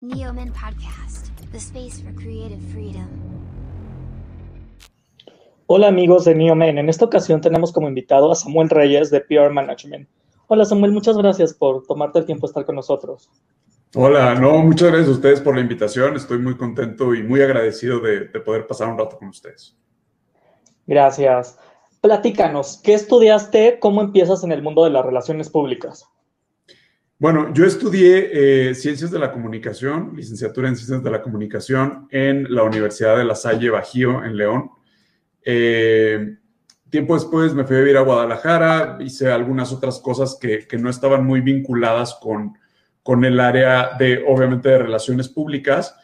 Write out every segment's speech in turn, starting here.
Neomen Podcast, the space for creative freedom. Hola amigos de Neomen, en esta ocasión tenemos como invitado a Samuel Reyes de PR Management. Hola Samuel, muchas gracias por tomarte el tiempo de estar con nosotros. Hola, no, muchas gracias a ustedes por la invitación. Estoy muy contento y muy agradecido de, de poder pasar un rato con ustedes. Gracias. Platícanos, ¿qué estudiaste? ¿Cómo empiezas en el mundo de las relaciones públicas? Bueno, yo estudié eh, Ciencias de la Comunicación, licenciatura en Ciencias de la Comunicación en la Universidad de La Salle Bajío, en León. Eh, tiempo después me fui a vivir a Guadalajara, hice algunas otras cosas que, no estaban muy vinculadas con, con el área de, obviamente, de relaciones públicas,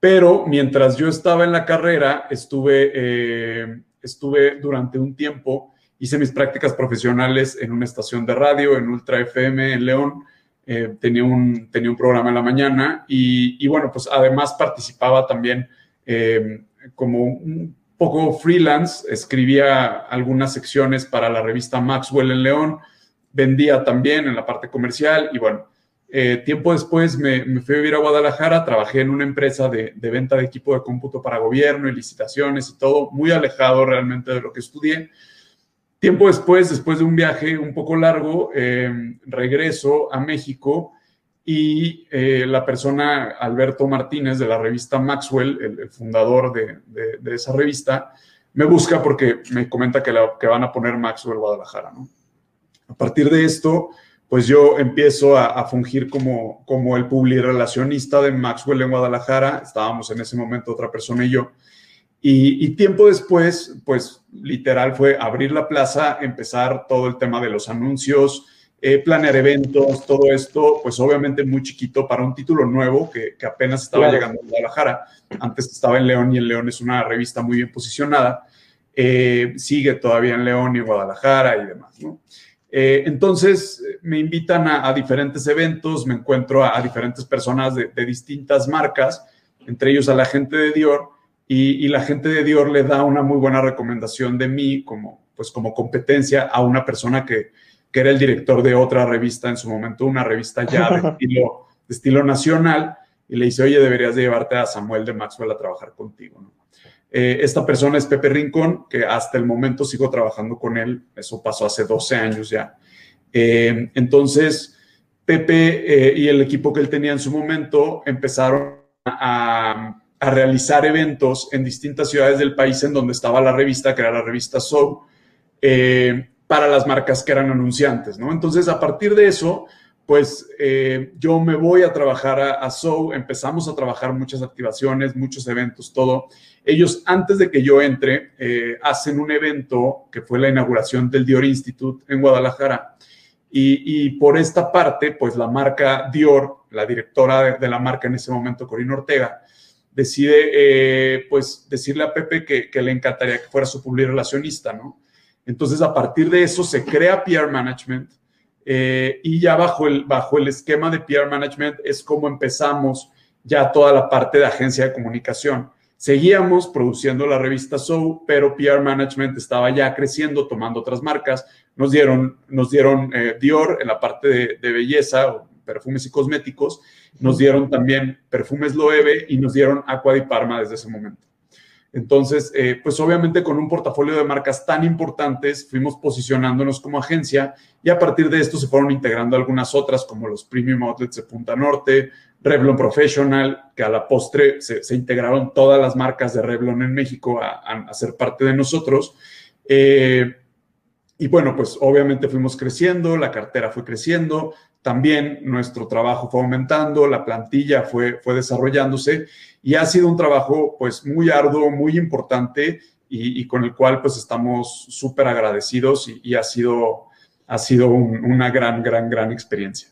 pero mientras yo estaba en la carrera, estuve, eh, estuve durante un tiempo, hice mis prácticas profesionales en una estación de radio, en Ultra FM, en León, eh, tenía, un, tenía un programa en la mañana y, y bueno, pues además participaba también eh, como un poco freelance, escribía algunas secciones para la revista Maxwell en León, vendía también en la parte comercial y bueno, eh, tiempo después me, me, fui a vivir a Guadalajara, trabajé en una empresa de, de, venta de equipo de cómputo para gobierno y licitaciones y todo, muy alejado realmente de lo que estudié. Tiempo después, después de un viaje un poco largo, eh, regreso a México y eh, la persona, Alberto Martínez, de la revista Maxwell, el, el fundador de, de, de, esa revista, me busca porque me comenta que, la, que van a poner Maxwell Guadalajara. ¿no? A partir de esto, pues yo empiezo a, a fungir como, como el publirelacionista de Maxwell en Guadalajara. Estábamos en ese momento otra persona y yo. Y, y, tiempo después, pues literal fue abrir la plaza, empezar todo el tema de los anuncios, eh, planear eventos, todo esto, pues obviamente muy chiquito para un título nuevo que, que apenas estaba claro. llegando a Guadalajara. Antes estaba en León y en León es una revista muy bien posicionada. Eh, sigue todavía en León y Guadalajara y demás, ¿no? Eh, entonces me invitan a, a, diferentes eventos, me encuentro a, a diferentes personas de, de distintas marcas, entre ellos a la gente de Dior y, y, la gente de Dior le da una muy buena recomendación de mí como, pues como competencia a una persona que, que era el director de otra revista en su momento, una revista ya de estilo, de estilo nacional, y le dice, oye, deberías de llevarte a Samuel de Maxwell a trabajar contigo. ¿no? Eh, esta persona es Pepe Rincón, que hasta el momento sigo trabajando con él, eso pasó hace 12 años ya. Eh, entonces, Pepe eh, y el equipo que él tenía en su momento empezaron a a realizar eventos en distintas ciudades del país en donde estaba la revista, que era la revista Soul, eh, para las marcas que eran anunciantes, ¿no? Entonces, a partir de eso, pues eh, yo me voy a trabajar a, a Soul, empezamos a trabajar muchas activaciones, muchos eventos, todo. Ellos, antes de que yo entre, eh, hacen un evento que fue la inauguración del Dior Institute en Guadalajara. Y, y, por esta parte, pues la marca Dior, la directora de, de la marca en ese momento, Corina Ortega, decide, eh, pues, decirle a Pepe que, le encantaría que fuera su relacionista, ¿no? Entonces, a partir de eso se crea PR Management eh, y ya bajo el, bajo el esquema de PR Management es como empezamos ya toda la parte de agencia de comunicación. Seguíamos produciendo la revista Show, pero PR Management estaba ya creciendo, tomando otras marcas. Nos dieron, nos dieron eh, Dior en la parte de, de belleza, perfumes y cosméticos, nos dieron también perfumes Loewe y nos dieron Aqua di Parma desde ese momento. Entonces, eh, pues obviamente con un portafolio de marcas tan importantes fuimos posicionándonos como agencia y a partir de esto se fueron integrando algunas otras como los Premium Outlets de Punta Norte, Revlon Professional, que a la postre se, se integraron todas las marcas de Revlon en México a, a, a ser parte de nosotros. Eh, y bueno, pues obviamente fuimos creciendo, la cartera fue creciendo, también nuestro trabajo fue aumentando, la plantilla fue, fue desarrollándose y ha sido un trabajo pues muy arduo, muy importante y, con el cual pues estamos súper agradecidos y, ha sido, ha sido un, una gran, gran, gran experiencia.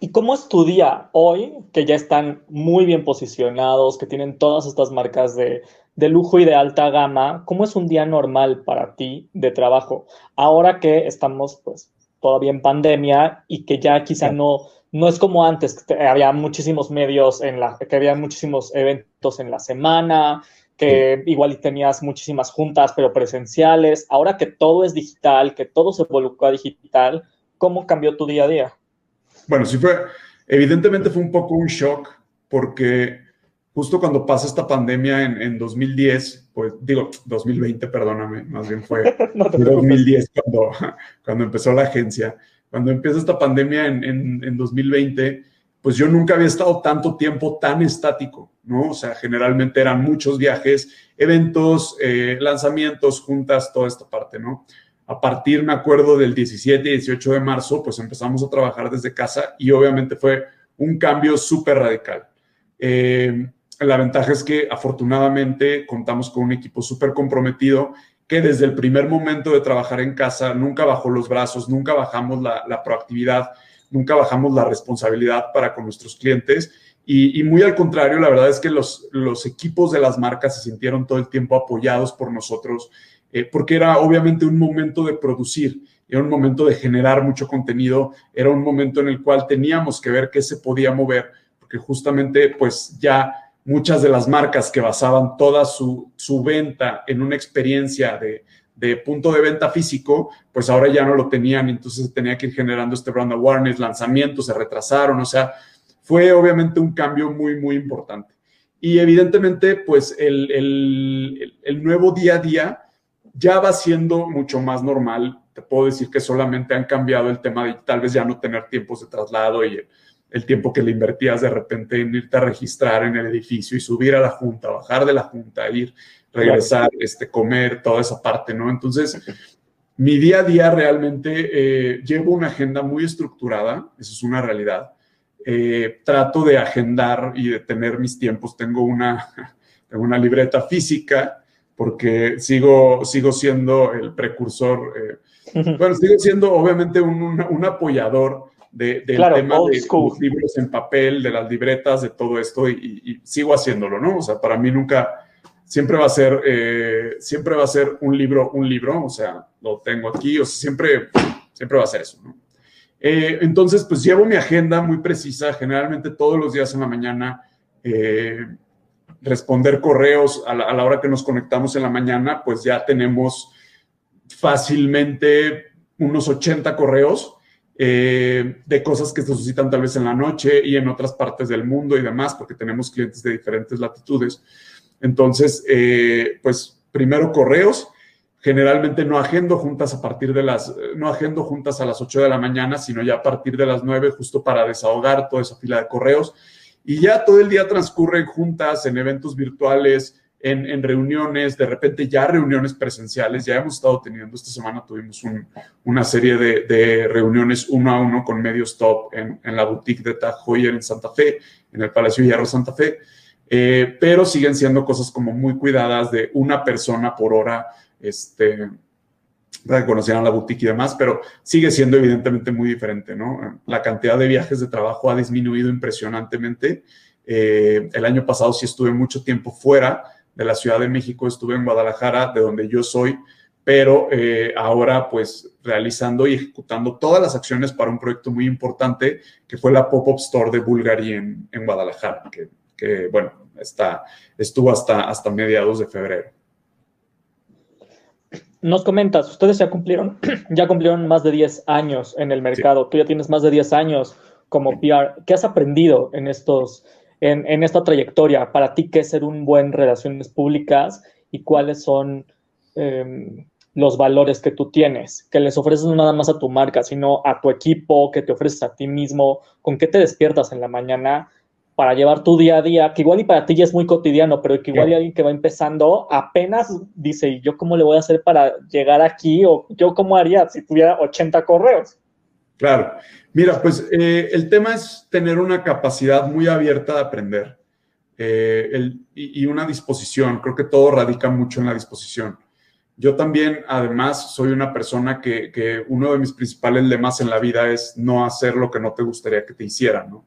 ¿Y cómo estudia hoy, que ya están muy bien posicionados, que tienen todas estas marcas de, de lujo y de alta gama, ¿cómo es un día normal para ti de trabajo? Ahora que estamos pues todavía en pandemia y que ya quizá no, no es como antes, que había muchísimos medios, en la, que había muchísimos eventos en la semana, que igual tenías muchísimas juntas, pero presenciales. Ahora que todo es digital, que todo se volcó a digital, ¿cómo cambió tu día a día? Bueno, sí fue, evidentemente fue un poco un shock porque justo cuando pasa esta pandemia en, 2010, pues digo, 2020, perdóname, más bien fue 2010 cuando, cuando empezó la agencia. Cuando empieza esta pandemia en, en 2020, pues yo nunca había estado tanto tiempo tan estático, ¿no? O sea, generalmente eran muchos viajes, eventos, eh, lanzamientos, juntas, toda esta parte, ¿no? A partir, me acuerdo, del 17 y 18 de marzo, pues empezamos a trabajar desde casa y obviamente fue un cambio súper radical. Eh, la ventaja es que afortunadamente contamos con un equipo súper comprometido que desde el primer momento de trabajar en casa nunca bajó los brazos, nunca bajamos la, proactividad, nunca bajamos la responsabilidad para con nuestros clientes. Y, muy al contrario, la verdad es que los, equipos de las marcas se sintieron todo el tiempo apoyados por nosotros, eh, porque era obviamente un momento de producir, era un momento de generar mucho contenido, era un momento en el cual teníamos que ver qué se podía mover, porque justamente pues ya muchas de las marcas que basaban toda su, venta en una experiencia de, punto de venta físico, pues ahora ya no lo tenían, entonces tenía que ir generando este brand awareness, lanzamientos se retrasaron, o sea, fue obviamente un cambio muy, muy importante. Y evidentemente, pues el, el, nuevo día a día ya va siendo mucho más normal. Te puedo decir que solamente han cambiado el tema de tal vez ya no tener tiempos de traslado el tiempo que le invertías de repente en irte a registrar en el edificio y subir a la junta, bajar de la junta, ir, regresar, este, comer, toda esa parte, ¿no? Entonces, mi día a día realmente eh, llevo una agenda muy estructurada, eso es una realidad. Eh, trato de agendar y de tener mis tiempos. Tengo una, una libreta física porque sigo, sigo siendo el precursor, eh, bueno, sigo siendo obviamente un, un apoyador de, del tema de los libros en papel, de las libretas, de todo esto y, sigo haciéndolo, ¿no? O sea, para mí nunca, siempre va a ser, eh, siempre va a ser un libro, un libro, o sea, lo tengo aquí, o sea, siempre, siempre va a ser eso, ¿no? Eh, entonces, pues llevo mi agenda muy precisa, generalmente todos los días en la mañana, eh, responder correos a la, a la hora que nos conectamos en la mañana, pues ya tenemos fácilmente unos 80 correos eh, de cosas que se suscitan tal vez en la noche y en otras partes del mundo y demás, porque tenemos clientes de diferentes latitudes. Entonces, eh, pues primero correos. Generalmente no agendo juntas a partir de las, no agendo juntas a las 8 de la mañana, sino ya a partir de las 9, justo para desahogar toda esa fila de correos. Y ya todo el día transcurre juntas, en eventos virtuales, en, reuniones, de repente ya reuniones presenciales, ya hemos estado teniendo, esta semana tuvimos una serie de, reuniones uno a uno con medios top en, la boutique de Tag Heuer en Santa Fe, en el Palacio Hierro Santa Fe, eh, pero siguen siendo cosas como muy cuidadas de una persona por hora, este, conocieran la boutique y demás, pero sigue siendo evidentemente muy diferente, ¿no? La cantidad de viajes de trabajo ha disminuido impresionantemente. Eh, el año pasado sí estuve mucho tiempo fuera, de la Ciudad de México, estuve en Guadalajara, de donde yo soy, pero eh, ahora pues realizando y ejecutando todas las acciones para un proyecto muy importante que fue la Pop-Up Store de Bulgari en, Guadalajara, que, bueno, está, estuvo hasta, hasta mediados de febrero. Nos comentas, ustedes ya cumplieron, ya cumplieron más de 10 años en el mercado, tú ya tienes más de 10 años como PR. ¿Qué has aprendido en estos en, esta trayectoria? Para ti, ¿qué es ser un buen relaciones públicas y cuáles son em, los valores que tú tienes? Que les ofreces no nada más a tu marca, sino a tu equipo, que te ofreces a ti mismo, con qué te despiertas en la mañana para llevar tu día a día, que igual y para ti ya es muy cotidiano, pero que igual hay alguien que va empezando apenas dice, ¿y yo cómo le voy a hacer para llegar aquí? O yo cómo haría si tuviera 80 correos. Claro. Mira, pues eh, el tema es tener una capacidad muy abierta de aprender eh, y, una disposición. Creo que todo radica mucho en la disposición. Yo también, además, soy una persona que, uno de mis principales lemas en la vida es no hacer lo que no te gustaría que te hicieran, ¿no?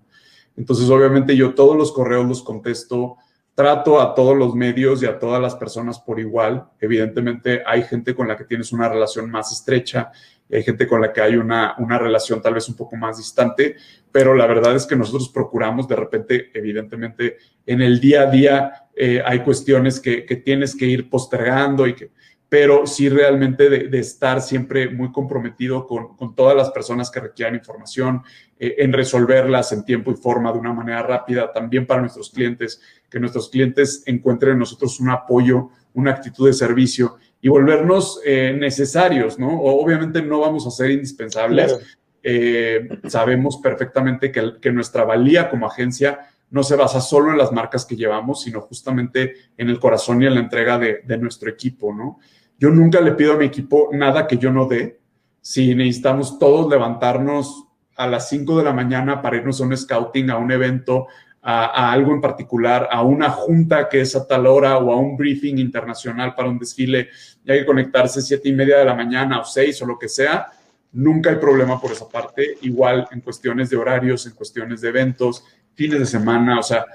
Entonces, obviamente, yo todos los correos los contesto, trato a todos los medios y a todas las personas por igual. Evidentemente, hay gente con la que tienes una relación más estrecha hay gente con la que hay una, una relación tal vez un poco más distante, pero la verdad es que nosotros procuramos de repente, evidentemente, en el día a día eh, hay cuestiones que, que, tienes que ir postergando y que, pero sí realmente de, estar siempre muy comprometido con, con, todas las personas que requieran información, eh, en resolverlas en tiempo y forma de una manera rápida, también para nuestros clientes, que nuestros clientes encuentren en nosotros un apoyo, una actitud de servicio y volvernos eh, necesarios, ¿no? obviamente no vamos a ser indispensables. Eh, sabemos perfectamente que, que nuestra valía como agencia no se basa solo en las marcas que llevamos, sino justamente en el corazón y en la entrega de, de nuestro equipo, ¿no? Yo nunca le pido a mi equipo nada que yo no dé. Si necesitamos todos levantarnos a las 5 de la mañana para irnos a un scouting, a un evento, a, algo en particular, a una junta que es a tal hora o a un briefing internacional para un desfile, y hay que conectarse siete y media de la mañana o seis o lo que sea, nunca hay problema por esa parte. Igual en cuestiones de horarios, en cuestiones de eventos, fines de semana, o sea,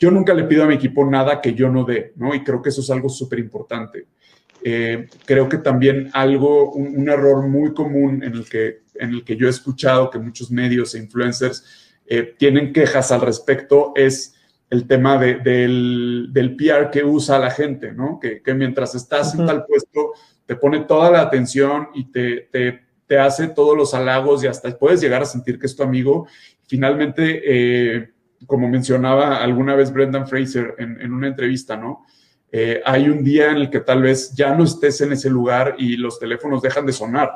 yo nunca le pido a mi equipo nada que yo no dé, ¿no? Y creo que eso es algo súper importante. Eh, creo que también algo, un, error muy común en el, que, en el que yo he escuchado que muchos medios e influencers eh, tienen quejas al respecto es el tema del, del, PR que usa la gente, ¿no? Que, que mientras estás en tal puesto, te pone toda la atención y te, te, te, hace todos los halagos y hasta puedes llegar a sentir que es tu amigo. Finalmente, eh, como mencionaba alguna vez Brendan Fraser en, en una entrevista, ¿no? Eh, hay un día en el que tal vez ya no estés en ese lugar y los teléfonos dejan de sonar.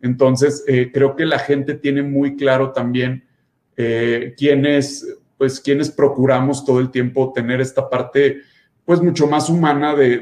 Entonces, eh, creo que la gente tiene muy claro también eh, quiénes, pues, quienes procuramos todo el tiempo tener esta parte, pues, mucho más humana de,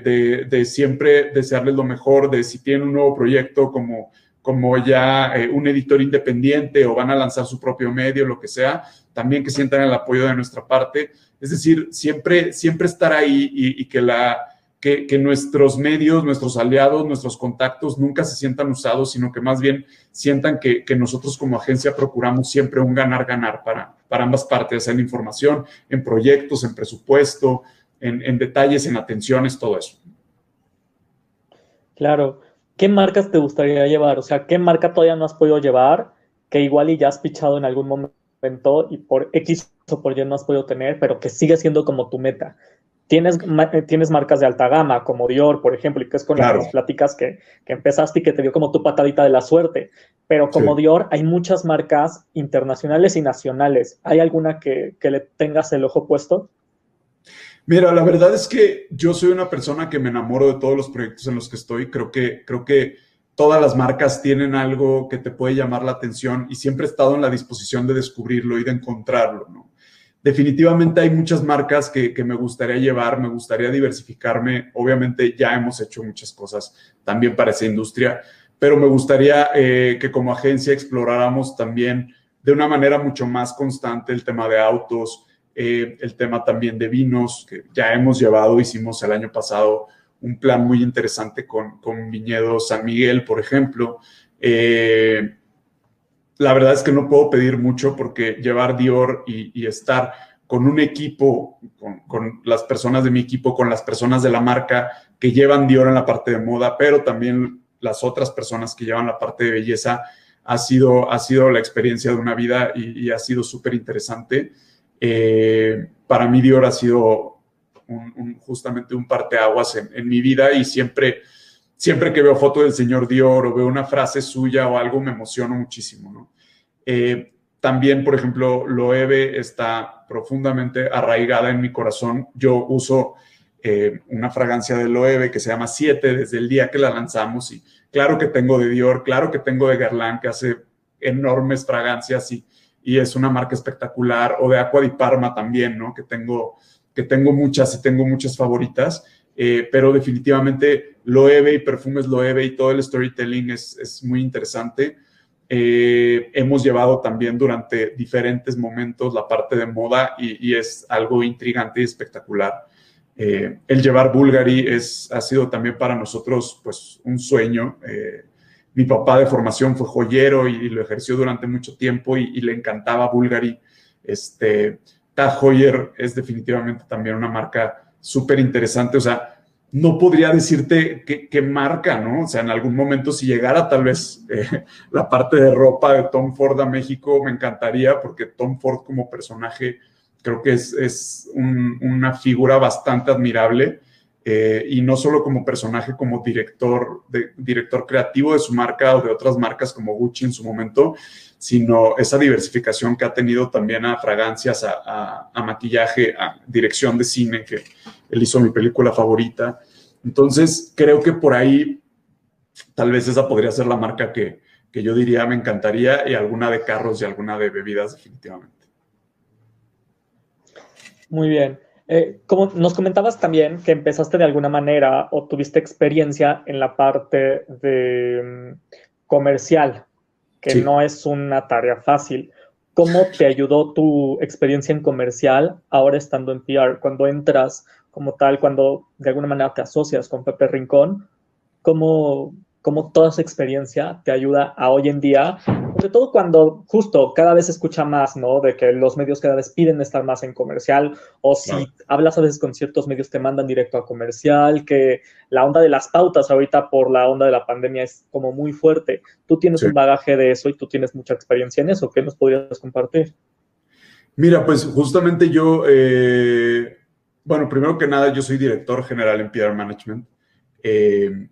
de, siempre desearles lo mejor, de si tienen un nuevo proyecto como, como ya un editor independiente o van a lanzar su propio medio, lo que sea, también que sientan el apoyo de nuestra parte es decir, siempre, siempre estar ahí y, que, la, que, nuestros medios, nuestros aliados, nuestros contactos nunca se sientan usados, sino que más bien sientan que, nosotros como agencia procuramos siempre un ganar-ganar para, para ambas partes, en información, en proyectos, en presupuesto, en, en detalles, en atenciones, todo eso. Claro. ¿Qué marcas te gustaría llevar? O sea, ¿qué marca todavía no has podido llevar que igual y ya has pichado en algún momento y por X o por Y no has podido tener, pero que sigue siendo como tu meta. Tienes, eh, tienes marcas de alta gama, como Dior, por ejemplo, y que es con las pláticas que, que, empezaste y que te dio como tu patadita de la suerte. Pero como Dior, hay muchas marcas internacionales y nacionales. ¿Hay alguna que, que le tengas el ojo puesto? Mira, la verdad es que yo soy una persona que me enamoro de todos los proyectos en los que estoy. Creo que, creo que todas las marcas tienen algo que te puede llamar la atención y siempre he estado en la disposición de descubrirlo y de encontrarlo, definitivamente hay muchas marcas que, me gustaría llevar, me gustaría diversificarme. Obviamente ya hemos hecho muchas cosas también para esa industria, pero me gustaría eh, que como agencia exploráramos también de una manera mucho más constante el tema de autos, eh, el tema también de vinos, que ya hemos llevado, hicimos el año pasado un plan muy interesante con, con Viñedo San Miguel, por ejemplo. Eh, la verdad es que no puedo pedir mucho porque llevar Dior y, estar con un equipo, con, las personas de mi equipo, con las personas de la marca que llevan Dior en la parte de moda, pero también las otras personas que llevan la parte de belleza, ha sido, ha sido la experiencia de una vida y, ha sido súper interesante. Eh, para mí Dior ha sido justamente un parteaguas en, mi vida y siempre siempre que veo foto del señor Dior o veo una frase suya o algo, me emociono muchísimo. Eh, también, por ejemplo, Loewe está profundamente arraigada en mi corazón. Yo uso eh, una fragancia de Loewe que se llama 7 desde el día que la lanzamos y claro que tengo de Dior, claro que tengo de Guerlain que hace enormes fragancias y, y es una marca espectacular o de Aqua di Parma también, ¿no? Que tengo, que tengo muchas y tengo muchas favoritas. Eh, pero definitivamente Loewe y perfumes Loewe y todo el storytelling es, es muy interesante. Eh, hemos llevado también durante diferentes momentos la parte de moda y, es algo intrigante y espectacular. Eh, el llevar Bulgari es, ha sido también para nosotros pues un sueño. mi papá de formación fue joyero y, lo ejerció durante mucho tiempo y, le encantaba Bulgari. Este, Tag Heuer es definitivamente también una marca súper interesante. O sea, no podría decirte qué, marca, ¿no? O sea, en algún momento si llegara tal vez eh, la parte de ropa de Tom Ford a México, me encantaría porque Tom Ford como personaje creo que es, una figura bastante admirable. Eh, y no solo como personaje, como director, director creativo de su marca o de otras marcas como Gucci en su momento, sino esa diversificación que ha tenido también a fragancias, a, maquillaje, a dirección de cine, que él hizo mi película favorita. Entonces, creo que por ahí tal vez esa podría ser la marca que, que yo diría me encantaría y alguna de carros y alguna de bebidas definitivamente. Muy bien. Eh, como nos comentabas también que empezaste de alguna manera o tuviste experiencia en la parte de mm, comercial, que no es una tarea fácil. ¿Cómo te ayudó tu experiencia en comercial ahora estando en PR? Cuando entras como tal, cuando de alguna manera te asocias con Pepe Rincón, ¿cómo, cómo toda esa experiencia te ayuda a hoy en día, sobre todo cuando justo cada vez se escucha más, ¿no? De que los medios cada vez piden estar más en comercial, o si hablas a veces con ciertos medios te mandan directo a comercial, que la onda de las pautas ahorita por la onda de la pandemia es como muy fuerte. Tú tienes un bagaje de eso y tú tienes mucha experiencia en eso. ¿Qué nos podrías compartir? Mira, pues justamente yo, eh, bueno, primero que nada, yo soy director general en PR Management. Eh,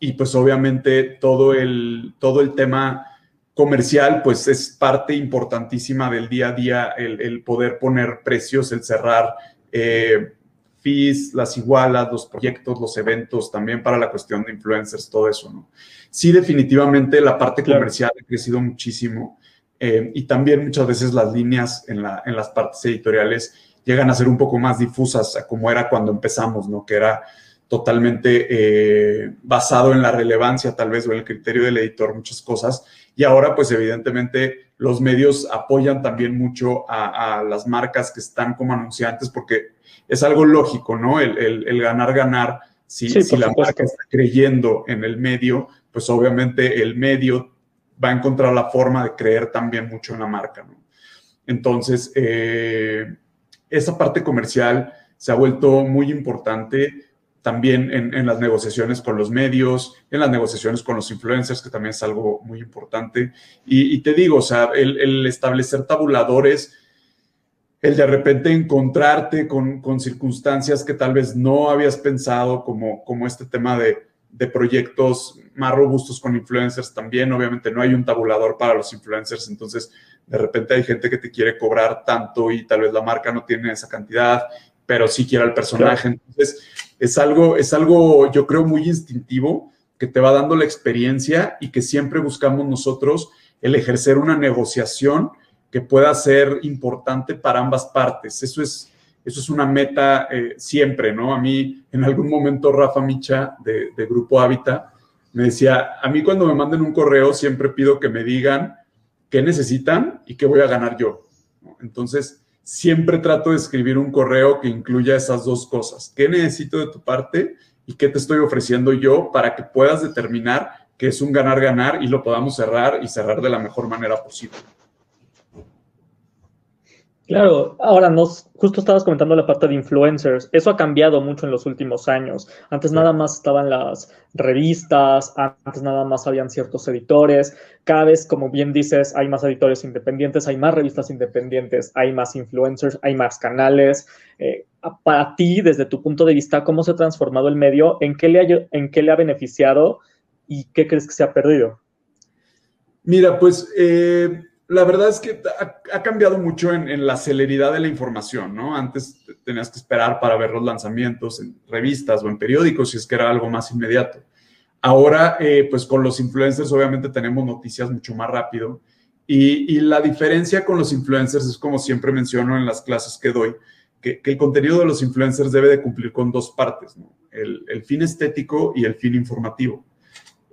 y pues obviamente todo el, todo el tema comercial pues es parte importantísima del día a día, el, poder poner precios, el cerrar eh, fees, las igualas, los proyectos, los eventos, también para la cuestión de influencers, todo eso, ¿no? Sí, definitivamente la parte comercial ha crecido muchísimo eh, y también muchas veces las líneas en, la, en las partes editoriales llegan a ser un poco más difusas como era cuando empezamos, ¿no? Que era totalmente eh, basado en la relevancia tal vez o en el criterio del editor, muchas cosas. Y ahora pues evidentemente los medios apoyan también mucho a, las marcas que están como anunciantes porque es algo lógico, ¿no? El, ganar, ganar. Si, si la marca está creyendo en el medio, pues obviamente el medio va a encontrar la forma de creer también mucho en la marca, ¿no? Entonces, eh, esa parte comercial se ha vuelto muy importante también en, las negociaciones con los medios, en las negociaciones con los influencers, que también es algo muy importante. Y, te digo, o sea, el, establecer tabuladores, el de repente encontrarte con, circunstancias que tal vez no habías pensado, como, como este tema de, de proyectos más robustos con influencers también. Obviamente no hay un tabulador para los influencers, entonces de repente hay gente que te quiere cobrar tanto y tal vez la marca no tiene esa cantidad, pero sí quiere al personaje. Entonces, es algo, es algo, yo creo, muy instintivo que te va dando la experiencia y que siempre buscamos nosotros el ejercer una negociación que pueda ser importante para ambas partes. Eso es, eso es una meta eh, siempre, ¿no? A mí, en algún momento, Rafa Micha, de, Grupo Hábitat, me decía, a mí cuando me manden un correo siempre pido que me digan qué necesitan y qué voy a ganar yo. Entonces, siempre trato de escribir un correo que incluya esas dos cosas. ¿Qué necesito de tu parte y qué te estoy ofreciendo yo para que puedas determinar que es un ganar-ganar y lo podamos cerrar y cerrar de la mejor manera posible? Claro, ahora nos justo estabas comentando la parte de influencers. Eso ha cambiado mucho en los últimos años. Antes nada más estaban las revistas, antes nada más habían ciertos editores. Cada vez, como bien dices, hay más editores independientes, hay más revistas independientes, hay más influencers, hay más canales. Eh, para ti, desde tu punto de vista, ¿cómo se ha transformado el medio? ¿En qué le ha, en qué le ha beneficiado? ¿Y qué crees que se ha perdido? Mira, pues eh, la verdad es que ha, cambiado mucho en, la celeridad de la información, ¿no? Antes tenías que esperar para ver los lanzamientos en revistas o en periódicos si es que era algo más inmediato. Ahora, eh, pues con los influencers obviamente tenemos noticias mucho más rápido y, la diferencia con los influencers es como siempre menciono en las clases que doy, que, el contenido de los influencers debe de cumplir con dos partes, ¿no? El, fin estético y el fin informativo.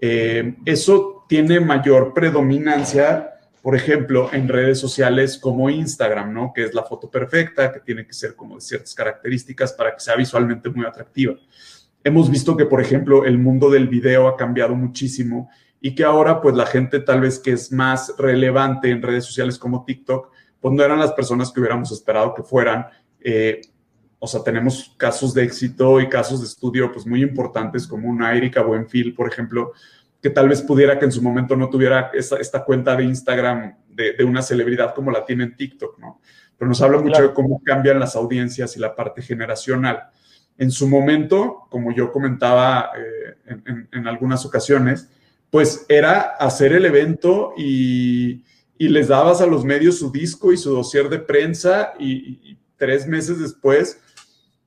Eh, eso tiene mayor predominancia por ejemplo, en redes sociales como Instagram, ¿no? Que es la foto perfecta, que tiene que ser como de ciertas características para que sea visualmente muy atractiva. Hemos visto que, por ejemplo, el mundo del video ha cambiado muchísimo y que ahora, pues, la gente tal vez que es más relevante en redes sociales como TikTok, pues no eran las personas que hubiéramos esperado que fueran. Eh, o sea, tenemos casos de éxito y casos de estudio, pues, muy importantes como una Erika Buenfil, por ejemplo, que tal vez pudiera que en su momento no tuviera esta cuenta de Instagram de, una celebridad como la tiene en TikTok, ¿no? Pero nos habla mucho de cómo cambian las audiencias y la parte generacional. en su momento, como yo comentaba eh, en, algunas ocasiones, pues era hacer el evento y, les dabas a los medios su disco y su dossier de prensa y, tres meses después,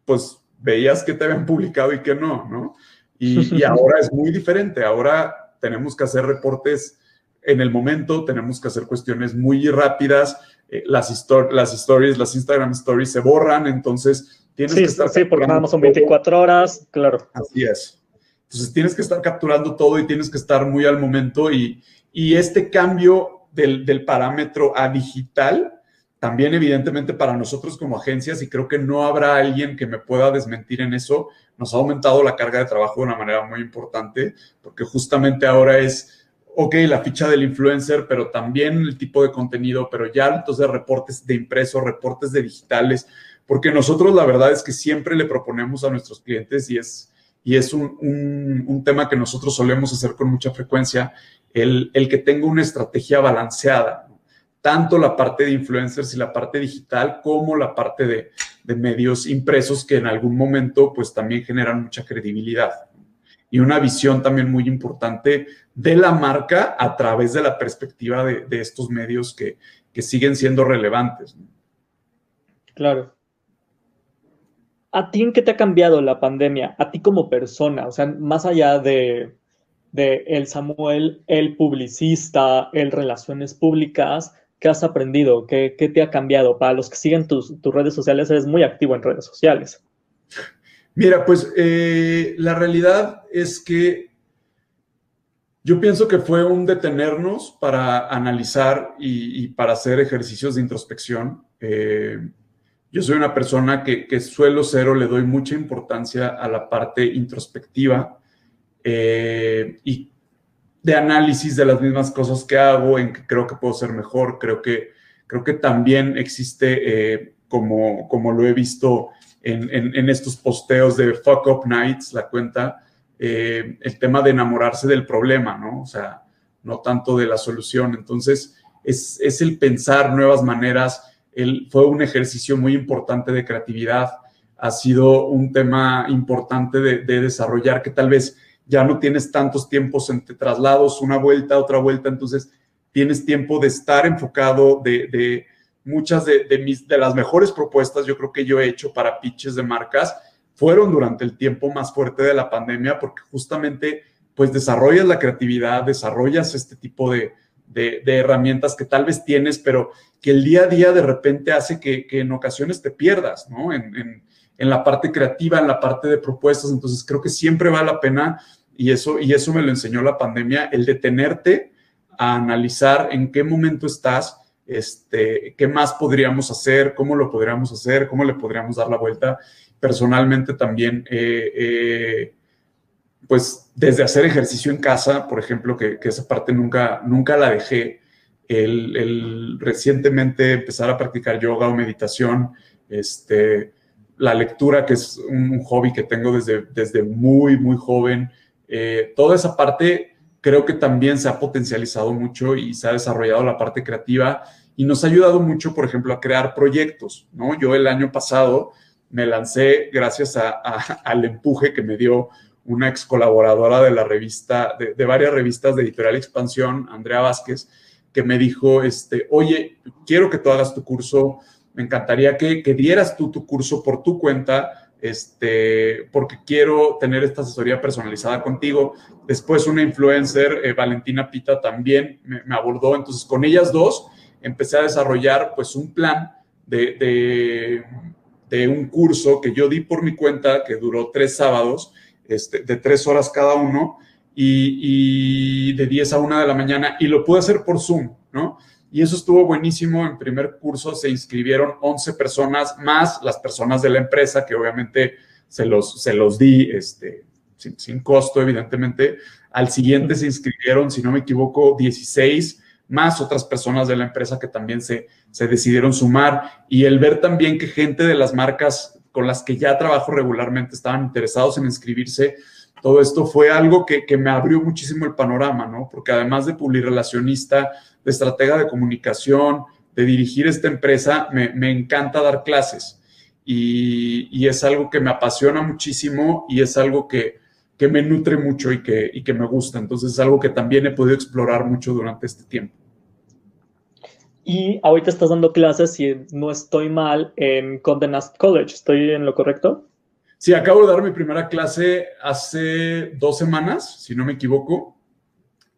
pues veías que te habían publicado y que no, ¿no? Y, y ahora es muy diferente, ahora tenemos que hacer reportes en el momento, tenemos que hacer cuestiones muy rápidas, eh, las, las stories, las Instagram stories se borran, entonces tienes que estar... Sí, porque nada más son 24 horas, claro. Así es. Entonces tienes que estar capturando todo y tienes que estar muy al momento y, y este cambio del, del, parámetro a digital, también evidentemente para nosotros como agencias, y creo que no habrá alguien que me pueda desmentir en eso, nos ha aumentado la carga de trabajo de una manera muy importante, porque justamente ahora es ok, la ficha del influencer, pero también el tipo de contenido, pero ya entonces reportes de impreso, reportes de digitales, porque nosotros la verdad es que siempre le proponemos a nuestros clientes y es, y es un, tema que nosotros solemos hacer con mucha frecuencia, el, que tenga una estrategia balanceada, tanto la parte de influencers y la parte digital como la parte de, de medios impresos que en algún momento pues también generan mucha credibilidad y una visión también muy importante de la marca a través de la perspectiva de, estos medios que, siguen siendo relevantes. Claro. ¿A ti en qué te ha cambiado la pandemia? A ti como persona, o sea, más allá de, el Samuel, el publicista, el relaciones públicas, ¿qué has aprendido? ¿Qué, te ha cambiado? Para los que siguen tus, redes sociales, eres muy activo en redes sociales. Mira, pues eh, la realidad es que yo pienso que fue un detenernos para analizar y, para hacer ejercicios de introspección. Eh, yo soy una persona que, suelo ser o le doy mucha importancia a la parte introspectiva eh, y de análisis de las mismas cosas que hago, en que creo que puedo ser mejor. Creo que, creo que también existe, como, como lo he visto en, estos posteos de Fuck Up Nights, la cuenta, eh, el tema de enamorarse del problema, ¿no? O sea, no tanto de la solución. Entonces, es, el pensar nuevas maneras. fue un ejercicio muy importante de creatividad. Ha sido un tema importante de, desarrollar que tal vez ya no tienes tantos tiempos entre traslados, una vuelta, otra vuelta. Entonces, tienes tiempo de estar enfocado, de muchas de, mis, de las mejores propuestas yo creo que yo he hecho para pitches de marcas fueron durante el tiempo más fuerte de la pandemia porque justamente pues desarrollas la creatividad, desarrollas este tipo de, herramientas que tal vez tienes, pero que el día a día de repente hace que, en ocasiones te pierdas, ¿no? En, en, la parte creativa, en la parte de propuestas. Entonces creo que siempre vale la pena, y eso, y eso me lo enseñó la pandemia, el detenerte a analizar en qué momento estás, este, qué más podríamos hacer, cómo lo podríamos hacer, cómo le podríamos dar la vuelta. Personalmente también, eh, eh, pues desde hacer ejercicio en casa, por ejemplo, que, esa parte nunca, nunca la dejé, el, recientemente empezar a practicar yoga o meditación, este, la lectura, que es un, hobby que tengo desde, desde muy, muy joven, eh, toda esa parte creo que también se ha potencializado mucho y se ha desarrollado la parte creativa y nos ha ayudado mucho, por ejemplo, a crear proyectos, ¿no? Yo el año pasado me lancé gracias al empuje que me dio una ex colaboradora de la revista, de, varias revistas de Editorial Expansión, Andrea Vázquez, que me dijo, este, oye, quiero que tú hagas tu curso, me encantaría que, que dieras tú tu curso por tu cuenta, este, porque quiero tener esta asesoría personalizada contigo. Después una influencer, eh, Valentina Pita, también me, abordó. Entonces, con ellas dos empecé a desarrollar pues un plan de, de, un curso que yo di por mi cuenta, que duró tres sábados, este, de tres horas cada uno, y, y de 10 a 1 de la mañana, y lo pude hacer por Zoom, ¿no? Y eso estuvo buenísimo. En primer curso se inscribieron 11 personas más las personas de la empresa, que obviamente se los, se los di este, sin, costo, evidentemente. Al siguiente se inscribieron, si no me equivoco, 16 más otras personas de la empresa que también se, se decidieron sumar. Y el ver también que gente de las marcas con las que ya trabajo regularmente estaban interesados en inscribirse, todo esto fue algo que, que, me abrió muchísimo el panorama, ¿no? Porque además de relacionista de estratega de comunicación, de dirigir esta empresa, me, encanta dar clases. y, es algo que me apasiona muchísimo y es algo que, me nutre mucho y que, y que me gusta. Entonces es algo que también he podido explorar mucho durante este tiempo. Y ahorita estás dando clases, si no estoy mal, en Condé Nast College. ¿Estoy en lo correcto? Sí, acabo de dar mi primera clase hace dos semanas, si no me equivoco.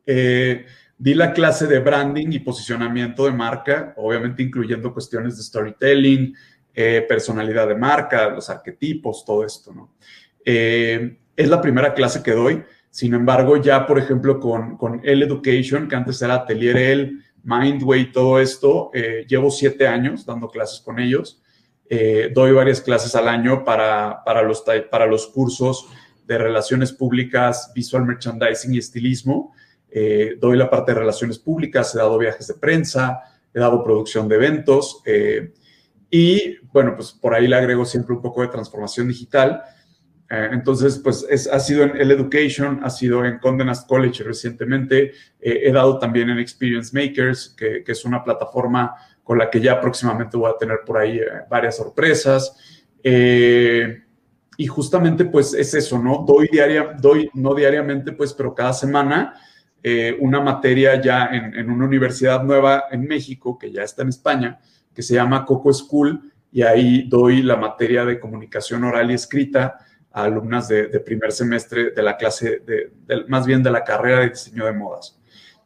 Eh, di la clase de branding y posicionamiento de marca, obviamente incluyendo cuestiones de storytelling, eh, personalidad de marca, los arquetipos, todo esto, ¿no? Eh, es la primera clase que doy. Sin embargo, ya, por ejemplo, con, con El Education, que antes era Atelier El, Mindway, todo esto, eh, llevo siete años dando clases con ellos. doy varias clases al año para, para, los, para los cursos de relaciones públicas, visual merchandising y estilismo. Doy la parte de relaciones públicas, he dado viajes de prensa, he dado producción de eventos. Y bueno, pues por ahí le agrego siempre un poco de transformación digital. Eh, entonces, pues ha sido en el Education, ha sido en Condé Nast College recientemente. Eh, he dado también en Experience Makers, que, es una plataforma con la que ya próximamente voy a tener por ahí eh, varias sorpresas. y justamente, pues es eso, ¿no? Doy diaria, no diariamente, pues, pero cada semana una materia ya en, en una universidad nueva en México, que ya está en España, que se llama Coco School y ahí doy la materia de comunicación oral y escrita a alumnas de, primer semestre de la clase, de, más bien de la carrera de diseño de modas.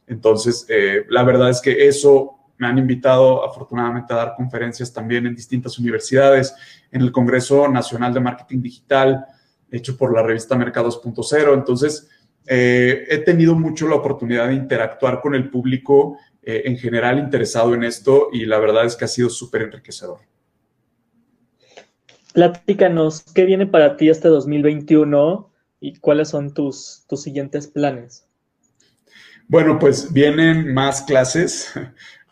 Entonces, eh, la verdad es que eso me han invitado afortunadamente a dar conferencias también en distintas universidades, en el Congreso Nacional de Marketing Digital, hecho por la revista Mercados 2.0. Entonces, eh, he tenido mucho la oportunidad de interactuar con el público eh, en general interesado en esto y la verdad es que ha sido súper enriquecedor. Platícanos, ¿qué viene para ti este 2021 y cuáles son tus, tus siguientes planes? Bueno, pues vienen más clases.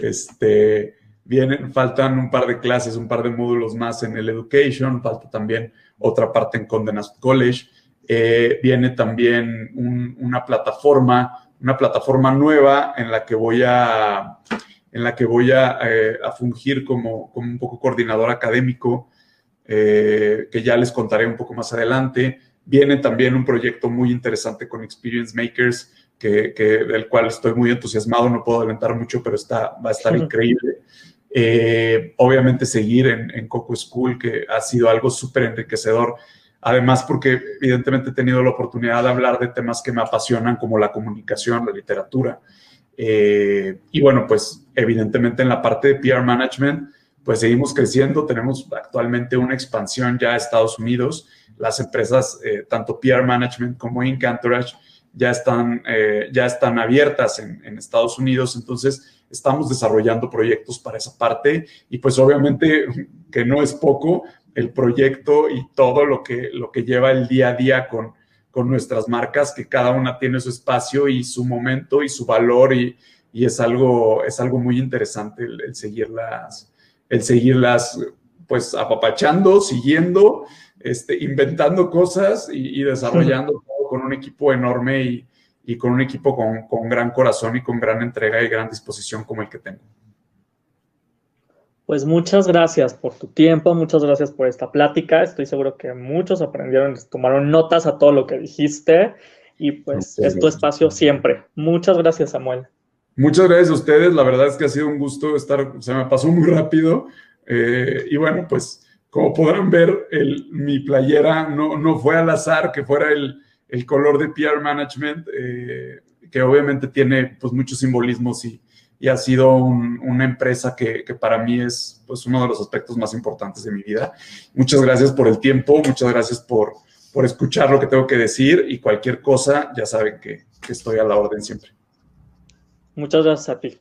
Este, vienen, faltan un par de clases, un par de módulos más en el Education, falta también otra parte en Condé Nast College. Eh, viene también una plataforma una plataforma nueva en la que voy a, en la que voy a, eh, fungir como, un poco coordinador académico, eh, que ya les contaré un poco más adelante. Viene también un proyecto muy interesante con Experience Makers, que, del cual estoy muy entusiasmado, no puedo adelantar mucho, pero está, va a estar increíble. Eh, obviamente seguir en, en Coco School, que ha sido algo súper enriquecedor Además, porque evidentemente he tenido la oportunidad de hablar de temas que me apasionan, como la comunicación, la literatura. Eh, y bueno, pues evidentemente en la parte de PR Management, pues seguimos creciendo. Tenemos actualmente una expansión ya a Estados Unidos. Las empresas, eh, tanto PR Management como Incantorage, ya están, eh, ya están abiertas en, en, Estados Unidos. Entonces, estamos desarrollando proyectos para esa parte. Y pues obviamente que no es poco, el proyecto y todo lo que, lo que lleva el día a día con, con nuestras marcas, que cada una tiene su espacio y su momento y su valor y, y es, algo, es algo muy interesante el, seguirlas, el seguirlas pues apapachando, siguiendo, este, inventando cosas y, desarrollando todo con un equipo enorme y, y con un equipo con, con gran corazón y con gran entrega y gran disposición como el que tengo. Pues muchas gracias por tu tiempo, muchas gracias por esta plática. Estoy seguro que muchos aprendieron, tomaron notas a todo lo que dijiste y pues es tu espacio siempre. Muchas gracias, Samuel. Muchas gracias a ustedes. La verdad es que ha sido un gusto estar, se me pasó muy rápido. Eh, y bueno, pues como podrán ver, el, mi playera no, no fue al azar que fuera el, el color de PR Management, eh, que obviamente tiene pues muchos simbolismos y, y ha sido una empresa que, para mí es pues, uno de los aspectos más importantes de mi vida. Muchas gracias por el tiempo, muchas gracias por, por escuchar lo que tengo que decir y cualquier cosa, ya saben que, que estoy a la orden siempre. Muchas gracias a ti.